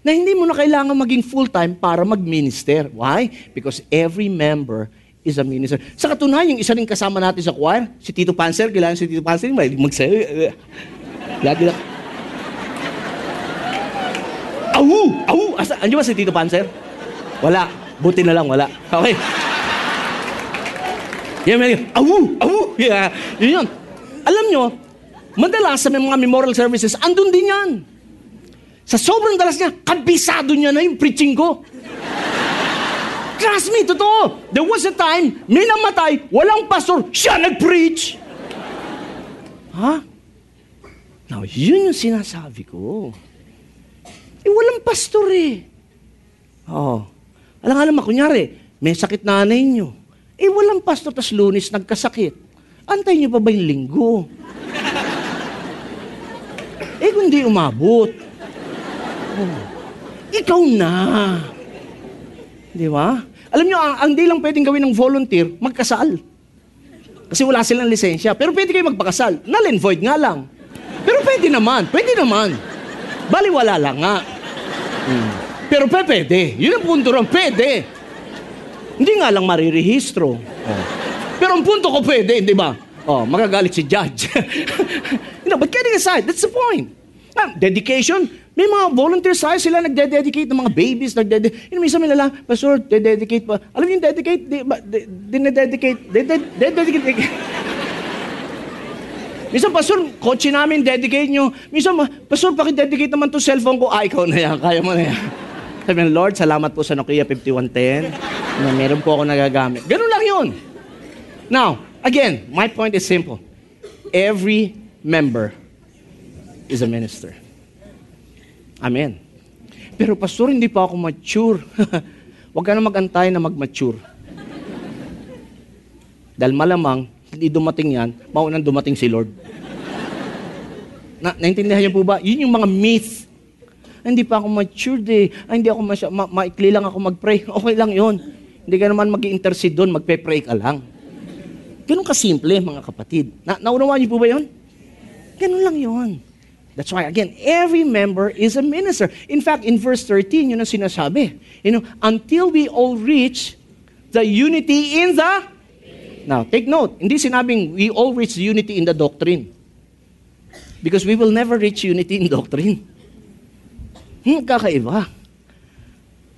Na hindi mo na kailangan maging full-time para mag-minister. Why? Because every member is a minister. Sa katunayan, yung isa rin kasama natin sa choir, si Tito Panser, kailangan si Tito Panser, may magsayo. Lagi lang. Awu! Awu! Asa, andiyo ba si Tito Panser? Wala. Buti na lang, wala. Okay. Yan, yan. Awu! Awu! Yeah. Yun yun. Alam nyo, madalas sa mga memorial services, andun din yan. Sa sobrang dalas niya, kabisado niya na yung preaching ko. Trust me, totoo. There was a time, may namatay, walang pastor, siya nag-preach. Ha? Now, yun yung sinasabi ko. Eh, walang pastor eh. Oh. Alam nga naman, kunyari, may sakit nanay nyo. Eh, walang pastor, tas lunis nagkasakit. Antay nyo pa ba yung linggo? eh, kung di umabot. Oh. Ikaw na. Di ba? Alam nyo, ang, ang di lang pwedeng gawin ng volunteer, magkasal. Kasi wala silang lisensya. Pero pwede kayo magpakasal. Null and void nga lang. Pero pwede naman. Pwede naman. Bali, wala lang nga. Hmm. Pero pe, pwede. Yun ang punto ron. Pwede. Hindi nga lang marirehistro. Oh. Pero ang punto ko pwede, di ba? Oh, magagalit si judge. you know, but getting aside, that's the point. Ah, dedication, may mga volunteers tayo, sila nagde-dedicate ng mga babies, nagde-dedicate. You know, minsan may lala, Pastor, de-dedicate pa. Alam niyo yung dedicate, di, ba, de, dinededicate, de, de, de-dedicate. Minsan, Pastor, kotse namin, dedicate nyo. Minsan, Pastor, pakidedicate naman to cellphone ko. Ah, ikaw na yan, kaya mo na yan. Sabi ng Lord, salamat po sa Nokia 5110 na meron po ako nagagamit. Ganun lang yun. Now, again, my point is simple. Every member is a minister. Amen. Pero pastor, hindi pa ako mature. Huwag ka na mag-antay na mag-mature. Dahil malamang, hindi dumating yan, maunang dumating si Lord. Na, naintindihan niyo po ba? Yun yung mga myth hindi pa ako matured eh. Ay, hindi ako masya, ma- maikli lang ako mag-pray. Okay lang yon. Hindi ka naman mag intercede doon, magpe-pray ka lang. Ganun kasimple, mga kapatid. Na naunawaan niyo po ba yon? Ganun lang yon. That's why, again, every member is a minister. In fact, in verse 13, yun ang sinasabi. You know, until we all reach the unity in the... Now, take note, hindi sinabing we all reach unity in the doctrine. Because we will never reach unity in doctrine. Hmm, kakaiba.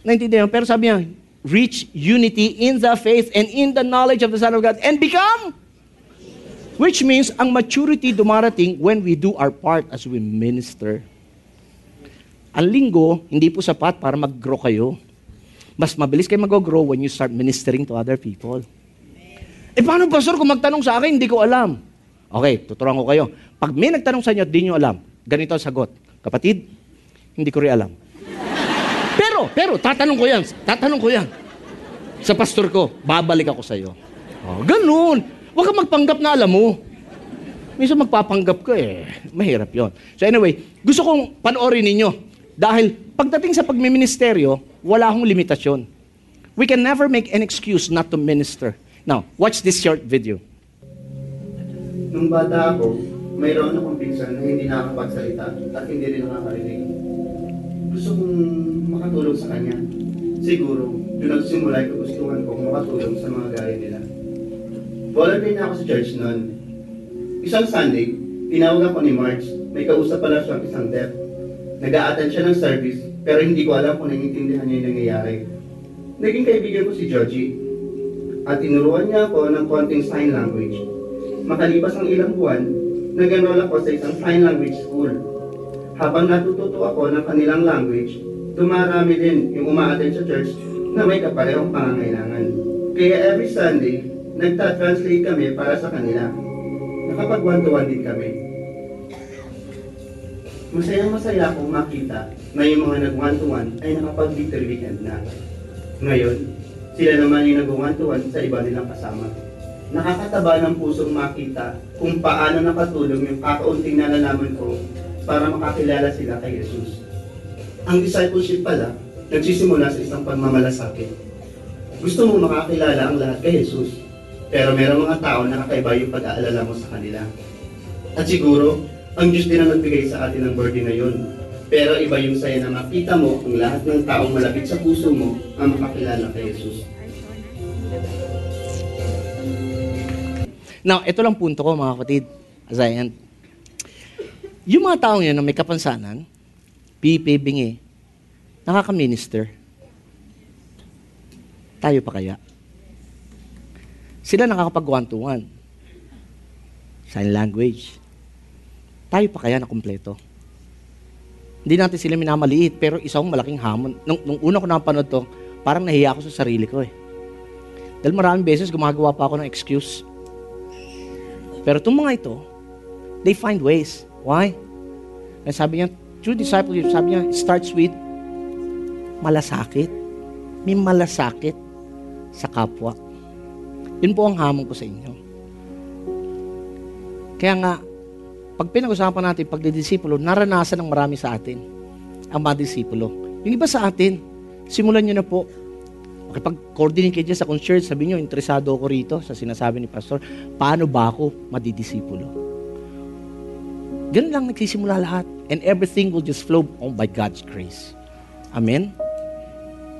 Naintindihan Pero sabi niya, reach unity in the faith and in the knowledge of the Son of God and become Which means, ang maturity dumarating when we do our part as we minister. Ang linggo, hindi po sapat para mag-grow kayo. Mas mabilis kayo mag-grow when you start ministering to other people. Eh paano, Pastor, kung magtanong sa akin, hindi ko alam. Okay, tuturuan ko kayo. Pag may nagtanong sa inyo at di nyo alam, ganito ang sagot. Kapatid, hindi ko rin alam. Pero, pero, tatanong ko yan. Tatanong ko yan. Sa pastor ko, babalik ako sa iyo. Oh, ganun. Huwag kang magpanggap na alam mo. Minsan magpapanggap ka eh. Mahirap yon. So anyway, gusto kong panoorin ninyo. Dahil pagdating sa pagmiministeryo, wala akong limitasyon. We can never make an excuse not to minister. Now, watch this short video. Nung bata ako, mayroon akong pinsan na hindi nakakapagsalita at hindi rin nakakarinig gusto kong makatulong sa kanya. Siguro, doon nagsimula yung kagustuhan kong makatulong sa mga gaya nila. Volunteer na ako sa church noon. Isang Sunday, tinawag ako ni Marge. May kausap pala siyang isang deaf. Nag-a-attend siya ng service, pero hindi ko alam kung naiintindihan niya yung nangyayari. Naging kaibigan ko si Georgie. At tinuruan niya ako ng konting sign language. Makalipas ang ilang buwan, nag-enroll ako sa isang sign language school habang natututo ako ng kanilang language, dumarami din yung umaattend sa church na may kaparehong pangangailangan. Kaya every Sunday, nagta-translate kami para sa kanila. Nakapag-one-to-one din kami. Masaya-masaya akong makita na yung mga nag-one-to-one ay nakapag-victory weekend na. Ngayon, sila naman yung nag-one-to-one sa iba nilang kasama. Nakakataba ng pusong makita kung paano nakatulong yung kakaunting nalalaman ko para makakilala sila kay Jesus. Ang discipleship pala, nagsisimula sa isang pagmamalasakit. Gusto mo makakilala ang lahat kay Jesus, pero merong mga tao na kakaiba yung pag-aalala mo sa kanila. At siguro, ang Diyos din ang nagbigay sa atin ng burden na yun. Pero iba yung saya na makita mo ang lahat ng taong malapit sa puso mo ang makakilala kay Jesus. Now, ito lang punto ko mga kapatid. As I end. Yung mga taong yan na may kapansanan, pipi, bingi, nakaka-minister. Tayo pa kaya? Sila nakakapag one to one. Sign language. Tayo pa kaya na kumpleto? Hindi natin sila minamaliit, pero isang malaking hamon. Nung, nung una ko napanood to, parang nahiya ako sa sarili ko eh. Dahil maraming beses gumagawa pa ako ng excuse. Pero itong mga ito, they find ways. Why? And sabi niya, true discipleship, sabi niya, starts with malasakit. May malasakit sa kapwa. Yun po ang hamon ko sa inyo. Kaya nga, pag pinag-usapan natin pagdidisipulo, naranasan ng marami sa atin ang madisipulo. Yung iba sa atin, simulan nyo na po. Makipag-coordinate kayo sa concert, sabi nyo, interesado ako rito sa sinasabi ni Pastor, paano ba ako madidisipulo? Ganun lang nagsisimula lahat. And everything will just flow on by God's grace. Amen?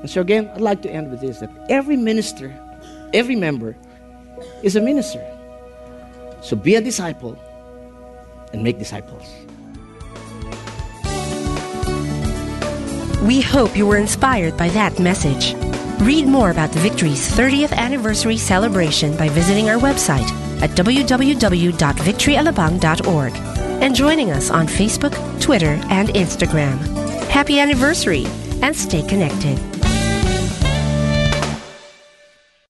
And so again, I'd like to end with this, that every minister, every member is a minister. So be a disciple and make disciples. We hope you were inspired by that message. Read more about the Victory's 30th anniversary celebration by visiting our website at www.victoryalabang.org and joining us on Facebook, Twitter, and Instagram. Happy anniversary and stay connected.